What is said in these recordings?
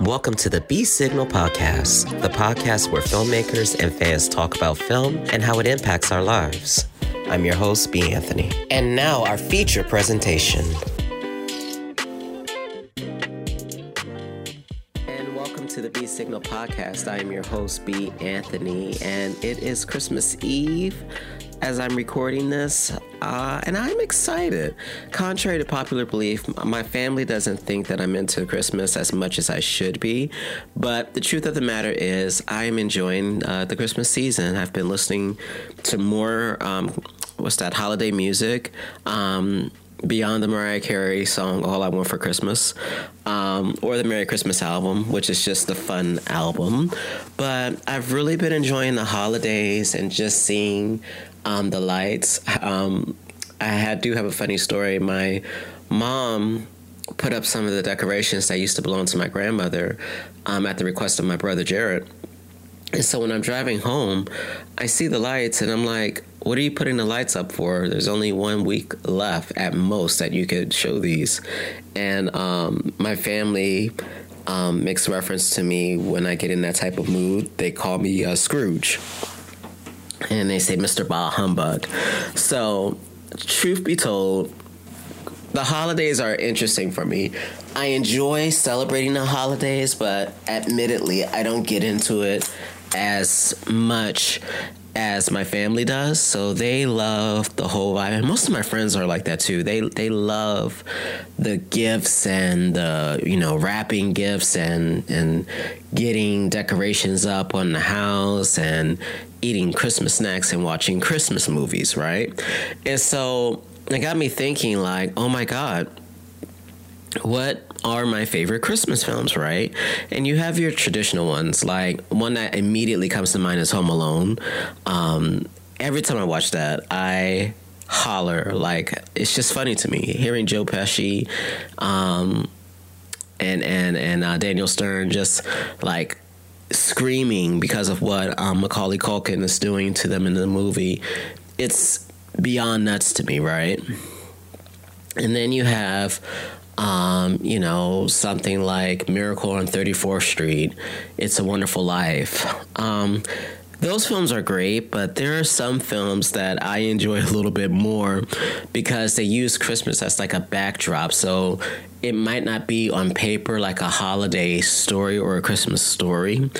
Welcome to the B Signal Podcast, the podcast where filmmakers and fans talk about film and how it impacts our lives. I'm your host, B. Anthony. And now, our feature presentation. And welcome to the B Signal Podcast. I am your host, B. Anthony, and it is Christmas Eve as I'm recording this, uh, and I'm excited. Contrary to popular belief, my family doesn't think that I'm into Christmas as much as I should be, but the truth of the matter is, I am enjoying uh, the Christmas season. I've been listening to more, um, what's that, holiday music. Um, beyond the Mariah Carey song "All I Want for Christmas," um, or the Merry Christmas album, which is just a fun album. But I've really been enjoying the holidays and just seeing um, the lights. Um, I had, do have a funny story. My mom put up some of the decorations that used to belong to my grandmother um, at the request of my brother Jared. And so when I'm driving home, I see the lights and I'm like, what are you putting the lights up for? There's only one week left at most that you could show these. And um, my family um, makes reference to me when I get in that type of mood. They call me uh, Scrooge and they say Mr. Bah Humbug. So, truth be told, the holidays are interesting for me. I enjoy celebrating the holidays, but admittedly, I don't get into it as much as my family does. So they love the whole vibe. And most of my friends are like that too. They they love the gifts and the you know wrapping gifts and and getting decorations up on the house and eating Christmas snacks and watching Christmas movies, right? And so it got me thinking, like, oh my God, what are my favorite Christmas films, right? And you have your traditional ones, like one that immediately comes to mind is Home Alone. Um, every time I watch that, I holler. Like, it's just funny to me hearing Joe Pesci. Um, and and and uh, Daniel Stern just like screaming because of what um, Macaulay Culkin is doing to them in the movie. It's beyond nuts to me, right? And then you have, um, you know, something like Miracle on 34th Street, It's a Wonderful Life. Um, those films are great, but there are some films that I enjoy a little bit more because they use Christmas as like a backdrop. So it might not be on paper like a holiday story or a Christmas story,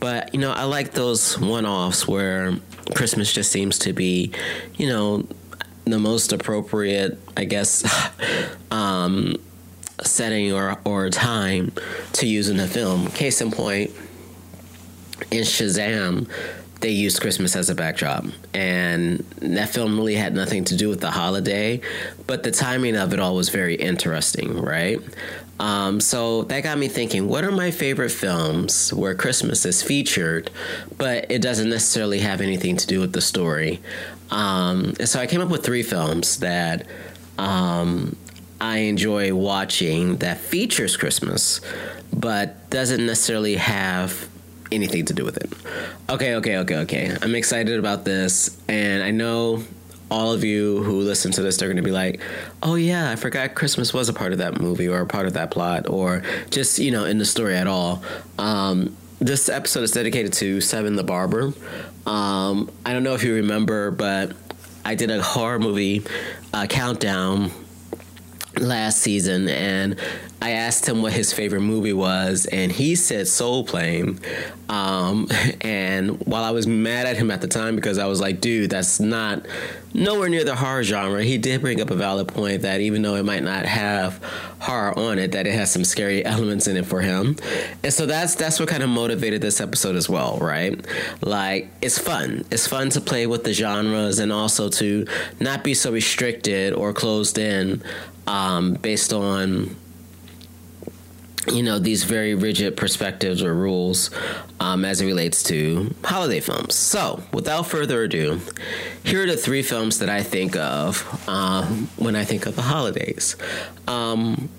but you know, I like those one offs where Christmas just seems to be, you know, the most appropriate, I guess, um, setting or, or time to use in the film. Case in point, in Shazam, they used Christmas as a backdrop. And that film really had nothing to do with the holiday, but the timing of it all was very interesting, right? Um, so that got me thinking what are my favorite films where Christmas is featured, but it doesn't necessarily have anything to do with the story? Um, and so I came up with three films that um, I enjoy watching that features Christmas, but doesn't necessarily have anything to do with it. Okay, okay, okay, okay. I'm excited about this, and I know all of you who listen to this, they're going to be like, "Oh yeah, I forgot Christmas was a part of that movie or a part of that plot, or just you know in the story at all." Um, this episode is dedicated to Seven the Barber. Um, I don't know if you remember, but I did a horror movie uh, countdown last season and I asked him what his favorite movie was, and he said Soul Plane. Um, and while I was mad at him at the time because I was like, dude, that's not nowhere near the horror genre, he did bring up a valid point that even though it might not have horror on it, that it has some scary elements in it for him. And so that's that's what kind of motivated this episode as well, right? Like it's fun. It's fun to play with the genres and also to not be so restricted or closed in um, based on you know these very rigid perspectives or rules um, as it relates to holiday films. So, without further ado, here are the three films that I think of um, when I think of the holidays. Um,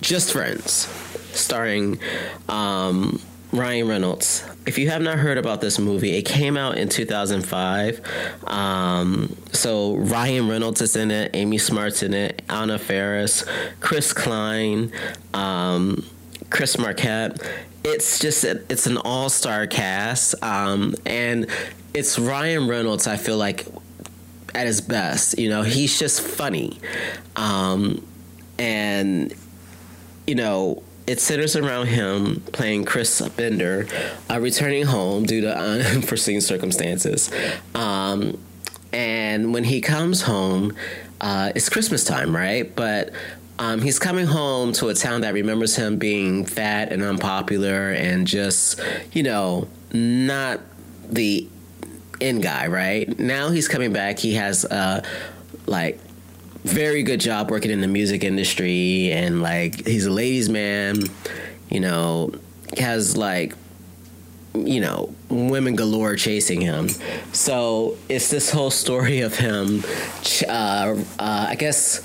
Just Friends, starring um, Ryan Reynolds if you have not heard about this movie, it came out in 2005. Um, so Ryan Reynolds is in it, Amy Smart's in it, Anna Faris, Chris Klein, um, Chris Marquette. It's just it's an all star cast, um, and it's Ryan Reynolds. I feel like at his best. You know, he's just funny, um, and you know it centers around him playing Chris Bender, uh, returning home due to unforeseen circumstances. Um, and when he comes home, uh, it's Christmas time, right? But um, he's coming home to a town that remembers him being fat and unpopular and just, you know, not the in guy, right? Now he's coming back. He has, uh, like, very good job working in the music industry. And like he's a ladies man you know has like you know women galore chasing him. So it's this whole story of him uh, uh, i guess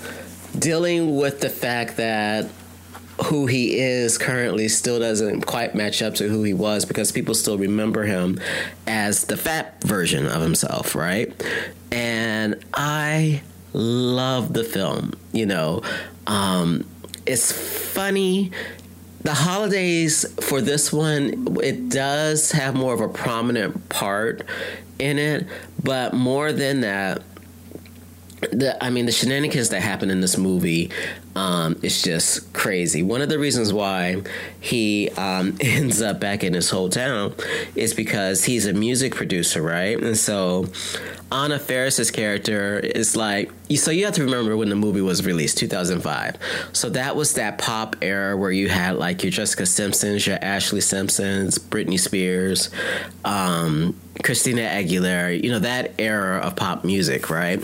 dealing with the fact that who he is currently still doesn't quite match up to who he was because people still remember him as the fat version of himself right? And i love the film. You know, um, it's funny. The holidays for this one, it does have more of a prominent part in it, but more than that, the I mean the shenanigans that happen in this movie um, is just crazy. One of the reasons why he um, ends up back in his hometown is because he's a music producer, right? And so Anna Faris's character is like so you have to remember when the movie was released 2005 so that was that pop era where you had like your Jessica Simpsons your Ashley Simpsons Britney Spears um, Christina Aguilera you know that era of pop music right?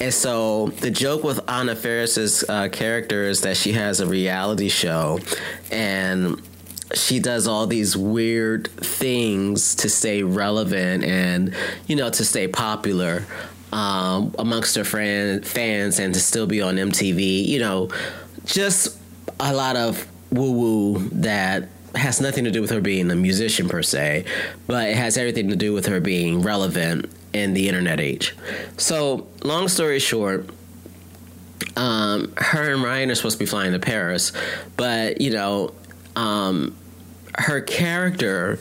And so the joke with Anna Faris's uh, character is that she has a reality show and she does all these weird things to stay relevant and you know to stay popular um, amongst her friend, fans and to still be on MTV. You know, just a lot of woo woo that has nothing to do with her being a musician per se, but it has everything to do with her being relevant in the internet age. So, long story short, um, her and Ryan are supposed to be flying to Paris, but you know, um, her character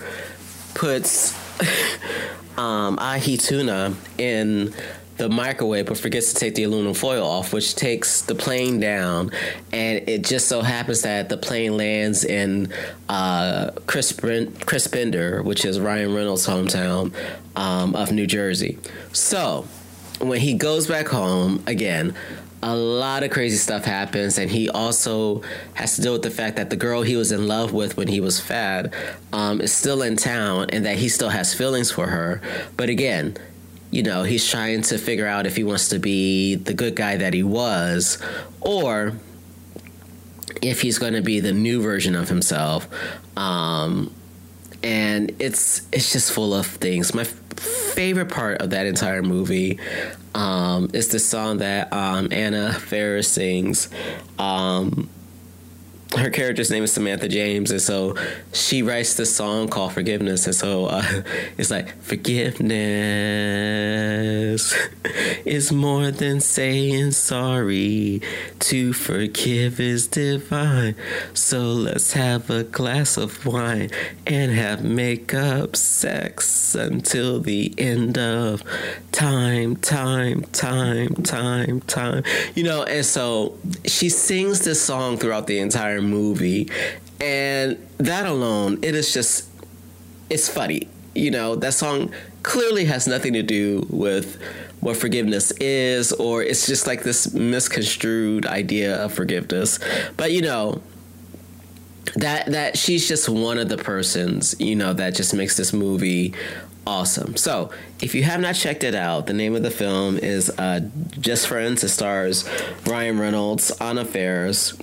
puts um, ahi tuna in the microwave but forgets to take the aluminum foil off, which takes the plane down. And it just so happens that the plane lands in uh, Chris, Chris Bender, which is Ryan Reynolds' hometown um, of New Jersey. So when he goes back home, again, a lot of crazy stuff happens, and he also has to deal with the fact that the girl he was in love with when he was fat um, is still in town, and that he still has feelings for her. But again, you know, he's trying to figure out if he wants to be the good guy that he was, or if he's going to be the new version of himself. Um, and it's it's just full of things. My favorite part of that entire movie um, is the song that um, Anna Faris sings. Um, her character's name is Samantha James, and so she writes this song called Forgiveness, and so uh, it's like forgiveness is more than saying sorry. To forgive is divine, so let's have a glass of wine and have makeup sex until the end of time, time, time, time, time. You know, and so she sings this song throughout the entire movie. And that alone, it is just, it's funny. You know, that song clearly has nothing to do with what forgiveness is, or it's just like this misconstrued idea of forgiveness. But, you know, that that she's just one of the persons you know that just makes this movie awesome. So, if you have not checked it out, the name of the film is uh, Just Friends. It stars Ryan Reynolds, Anna Faris,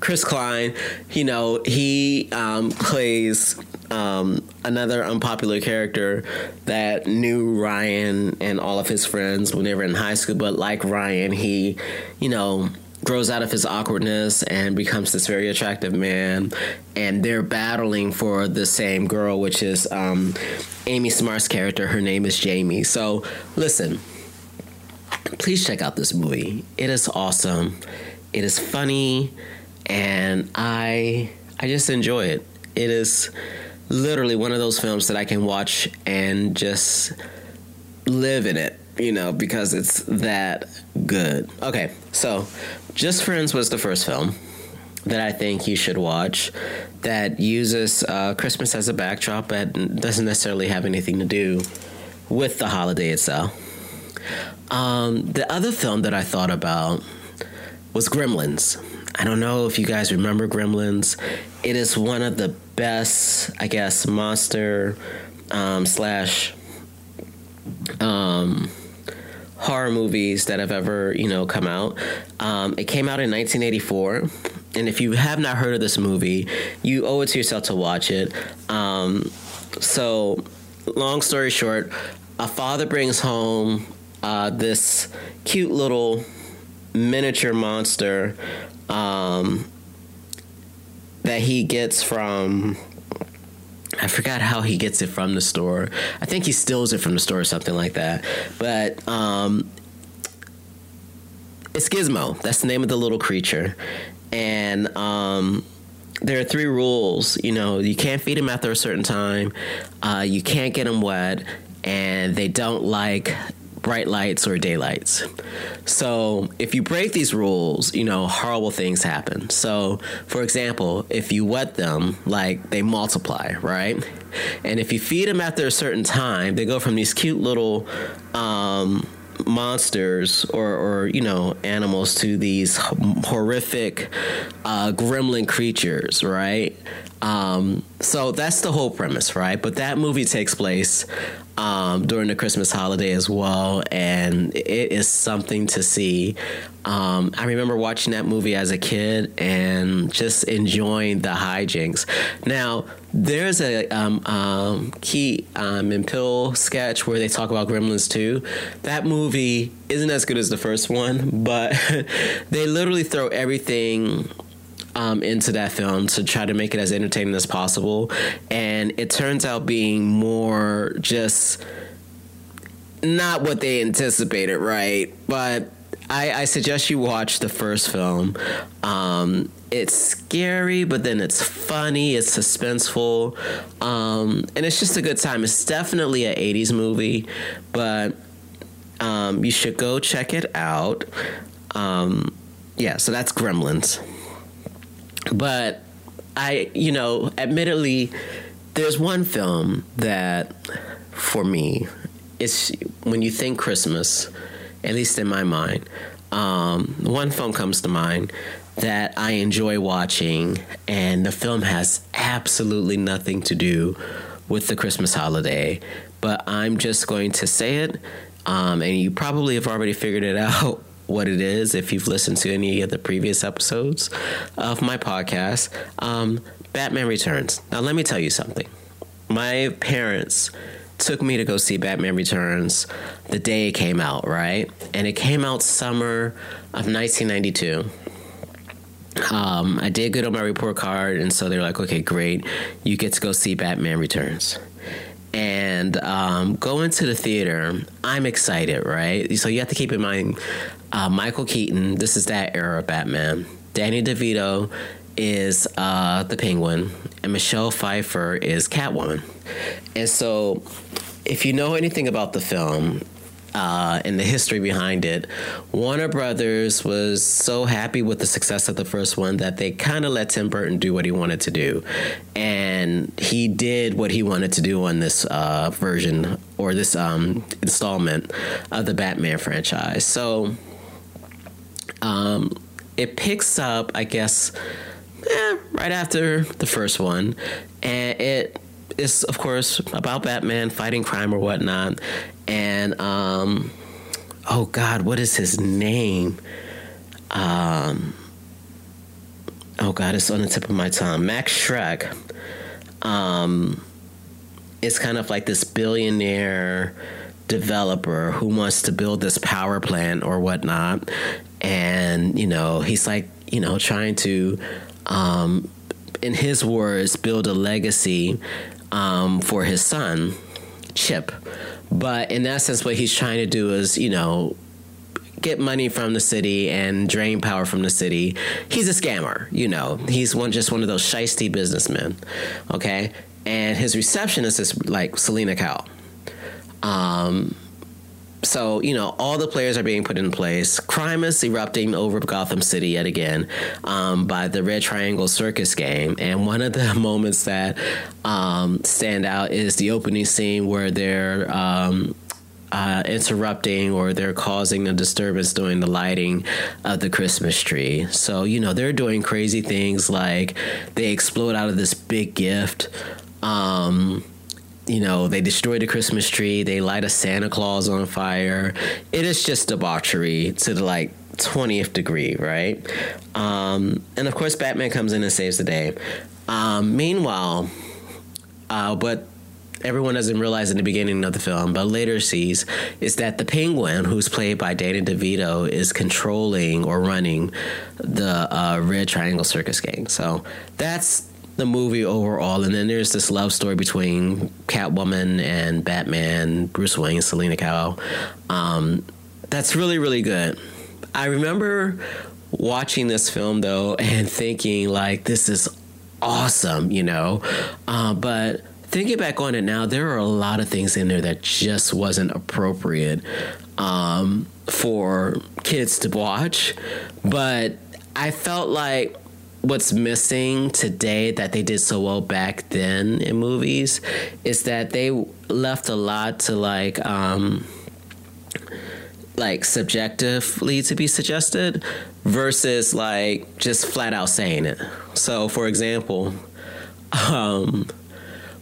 Chris Klein, you know, he um, plays um, another unpopular character that knew Ryan and all of his friends when they were in high school. But like Ryan, he, you know, grows out of his awkwardness and becomes this very attractive man. And they're battling for the same girl, which is um, Amy Smart's character. Her name is Jamie. So, listen, please check out this movie. It is awesome. It is funny, and I I just enjoy it. It is literally one of those films that I can watch and just live in it, you know, because it's that good. Okay, so Just Friends was the first film that I think you should watch that uses uh, Christmas as a backdrop but doesn't necessarily have anything to do with the holiday itself. Um, the other film that I thought about was Gremlins. I don't know if you guys remember Gremlins. It is one of the best, I guess, monster um, slash um, horror movies that have ever you know come out. Um, it came out in 1984, and if you have not heard of this movie, you owe it to yourself to watch it. Um, so, long story short, a father brings home uh, this cute little miniature monster um, that he gets from I forgot how he gets it from the store. I think he steals it from the store or something like that. But um, it's Gizmo. That's the name of the little creature. And um, there are three rules. You know, you can't feed him after a certain time, uh, you can't get him wet, and they don't like bright lights or daylights. So if you break these rules, you know, horrible things happen. So, for example, if you wet them, like they multiply, right? And if you feed them after a certain time, they go from these cute little um, monsters or, or, you know, animals to these horrific uh, gremlin creatures, right? Um, so that's the whole premise, right? But that movie takes place um, during the Christmas holiday as well, and it is something to see. Um, I remember watching that movie as a kid and just enjoying the hijinks. Now, there's a um, um, Key um, and Peele sketch where they talk about Gremlins 2. That movie isn't as good as the first one, but they literally throw everything um, into that film to try to make it as entertaining as possible. And it turns out being more just not what they anticipated, right? But I, I suggest you watch the first film. Um, it's scary, but then it's funny, it's suspenseful, um, and it's just a good time. It's definitely an 80s movie, but um, you should go check it out. Um, yeah, so that's Gremlins. But I, you know, admittedly, there's one film that, for me, it's when you think Christmas, at least in my mind, um, one film comes to mind that I enjoy watching, and the film has absolutely nothing to do with the Christmas holiday, but I'm just going to say it, um, and you probably have already figured it out what it is if you've listened to any of the previous episodes of my podcast. Um, Batman Returns. Now, let me tell you something. My parents took me to go see Batman Returns the day it came out, right? And it came out summer of 1992. Um, I did good on my report card, and so they're like, okay, great. You get to go see Batman Returns and um, going to the theater, I'm excited, right? So you have to keep in mind uh, Michael Keaton, this is that era of Batman. Danny DeVito is uh, the Penguin, and Michelle Pfeiffer is Catwoman. And so, if you know anything about the film, uh, and the history behind it. Warner Brothers was so happy with the success of the first one that they kind of let Tim Burton do what he wanted to do. And he did what he wanted to do on this uh, version or this um, installment of the Batman franchise. So um, it picks up, I guess, eh, right after the first one. And it is, of course, about Batman fighting crime or whatnot and um, oh God, what is his name? Um, oh God, it's on the tip of my tongue. Max Shreck. Um, it's kind of like this billionaire developer who wants to build this power plant or whatnot. And you know he's like you know trying to um, in his words build a legacy um, for his son chip but in essence what he's trying to do is you know get money from the city and drain power from the city. He's a scammer, you know. He's one just one of those shisty businessmen. Okay? And his receptionist is like selina Kyle. Um so you know all the players are being put in place crime is erupting over gotham city yet again um, by the red triangle circus gang and one of the moments that um, stand out is the opening scene where they're um, uh, interrupting or they're causing a disturbance during the lighting of the Christmas tree. So, you know, they're doing crazy things like they explode out of this big gift. Um, you know, they destroy the Christmas tree, they light a Santa Claus on fire. It is just debauchery to the like 20th degree, right? Um, and of course, Batman comes in and saves the day. Um, meanwhile, uh, what everyone doesn't realize in the beginning of the film, but later sees, is that the penguin, who's played by Danny DeVito, is controlling or running the uh, Red Triangle Circus Gang. So that's the movie overall. And then there's this love story between Catwoman and Batman, Bruce Wayne, Selina Kyle. Um, that's really, really good. I remember watching this film though and thinking like this is awesome, you know. Uh, but thinking back on it now, there are a lot of things in there that just wasn't appropriate um, for kids to watch. But I felt like what's missing today that they did so well back then in movies is that they left a lot to like um like subjectively to be suggested versus like just flat out saying it. So for example, um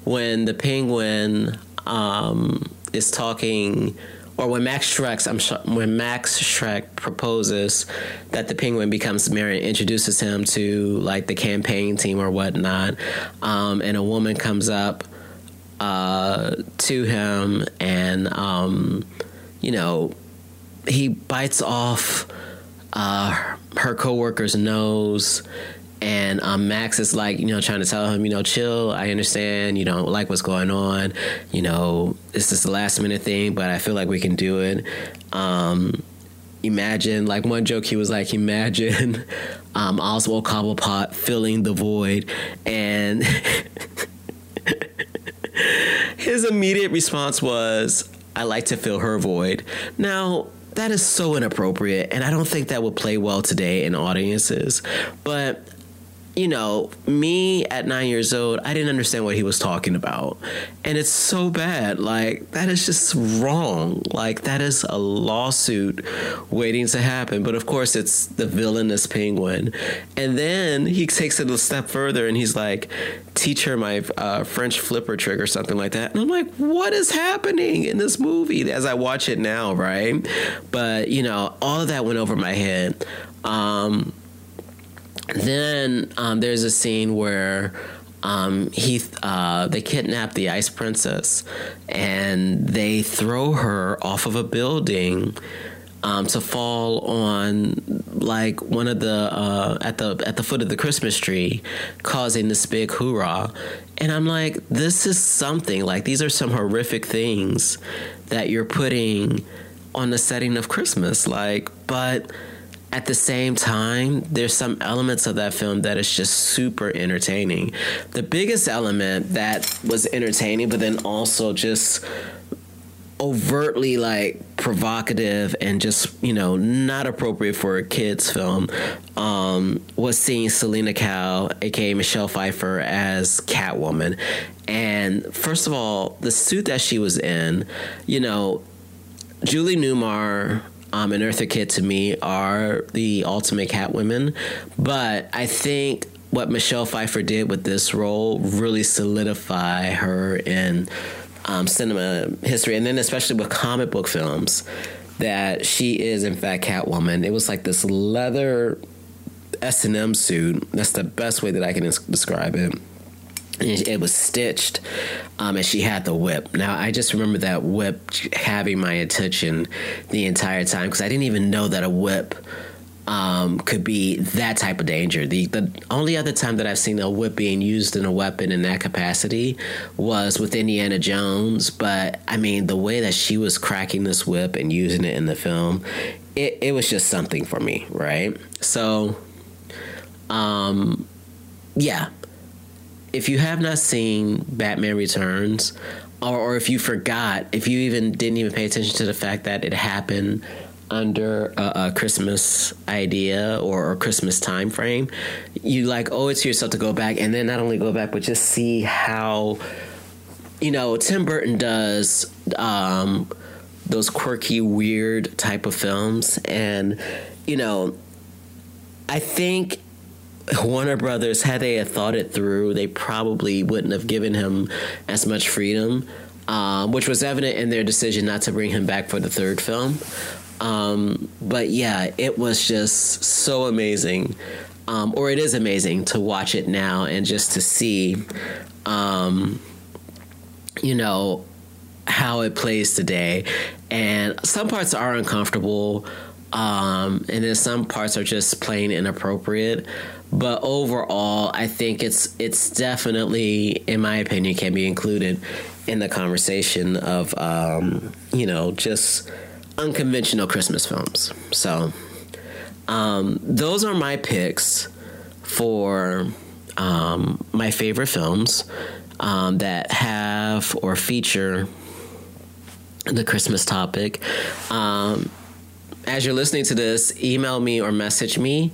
when the penguin um is talking or when Max Shreck, I'm sh- when Max Shreck proposes that the Penguin becomes mayor and introduces him to like the campaign team or whatnot, um, and a woman comes up uh, to him and um, you know he bites off uh, her coworker's nose and um, Max is like, you know, trying to tell him, you know, chill. I understand. You don't like what's going on. You know, this is the last minute thing, but I feel like we can do it. Um, imagine, like one joke, he was like, imagine um, Oswald Cobblepot filling the void, and his immediate response was, "I like to fill her void." Now that is so inappropriate and i don't think that would play well today in audiences but you know, me at nine years old, I didn't understand what he was talking about. And it's so bad. Like, that is just wrong. Like, that is a lawsuit waiting to happen. But of course, it's the villainous penguin. And then he takes it a step further and he's like, teach her my uh, French flipper trick or something like that. And I'm like, what is happening in this movie as I watch it now, right? But, you know, all of that went over my head. Um, then um, there's a scene where um, he uh, they kidnap the ice princess and they throw her off of a building um, to fall on like one of the uh, at the at the foot of the Christmas tree, causing this big hoorah. And I'm like, this is something like these are some horrific things that you're putting on the setting of Christmas, like, but at the same time, there's some elements of that film that is just super entertaining. The biggest element that was entertaining, but then also just overtly like provocative and just you know not appropriate for a kids film um, was seeing Selina Kyle, aka Michelle Pfeiffer, as Catwoman. And first of all, the suit that she was in, you know, Julie Newmar um, and Eartha Kitt to me are the ultimate Catwomen. But I think what Michelle Pfeiffer did with this role really solidify her in um, cinema history, and then especially with comic book films, that she is in fact Catwoman. It was like this leather S and M suit. That's the best way that I can describe it it was stitched um, and she had the whip now i just remember that whip having my attention the entire time because i didn't even know that a whip um, could be that type of danger. The the only other time that I've seen a whip being used in a weapon in that capacity was with Indiana Jones. But I mean, the way that she was cracking this whip and using it in the film, it, it was just something for me, right? So, um, yeah. If you have not seen Batman Returns, or, or if you forgot, if you even didn't even pay attention to the fact that it happened under a, a, Christmas idea or a Christmas time frame, you like owe it to yourself to go back and then not only go back but just see how you know Tim Burton does um, those quirky, weird type of films, and you know, I think. Warner Brothers, had they had thought it through, they probably wouldn't have given him as much freedom, um, which was evident in their decision not to bring him back for the third film. Um, but yeah, it was just so amazing. Um, or it is amazing to watch it now and just to see, um, you know, how it plays today. And some parts are uncomfortable, um, and then some parts are just plain inappropriate. But overall, I think it's it's definitely, in my opinion, can be included in the conversation of um, you know just unconventional Christmas films. So, um, those are my picks for um, my favorite films um, that have or feature the Christmas topic. Um, as you're listening to this, email me or message me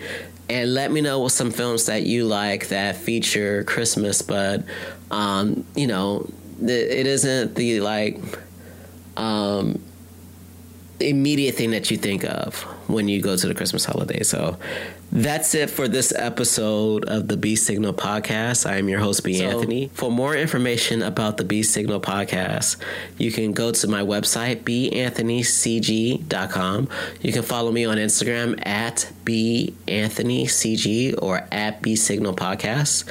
and let me know what some films that you like that feature Christmas, but um, you know, it isn't the like um, immediate thing that you think of when you go to the Christmas holiday. So that's it for this episode of the B Signal podcast. I am your host, B so, Anthony. For more information about the B Signal podcast, you can go to my website, banthonycg.com. You can follow me on Instagram at banthonycg or at B Signal podcast.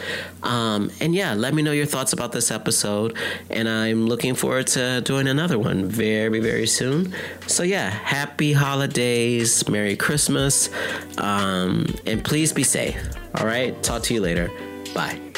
Um, and yeah, let me know your thoughts about this episode. And I'm looking forward to doing another one very, very soon. So yeah, happy holidays, Merry Christmas. Um, and please be safe. All right. Talk to you later. Bye.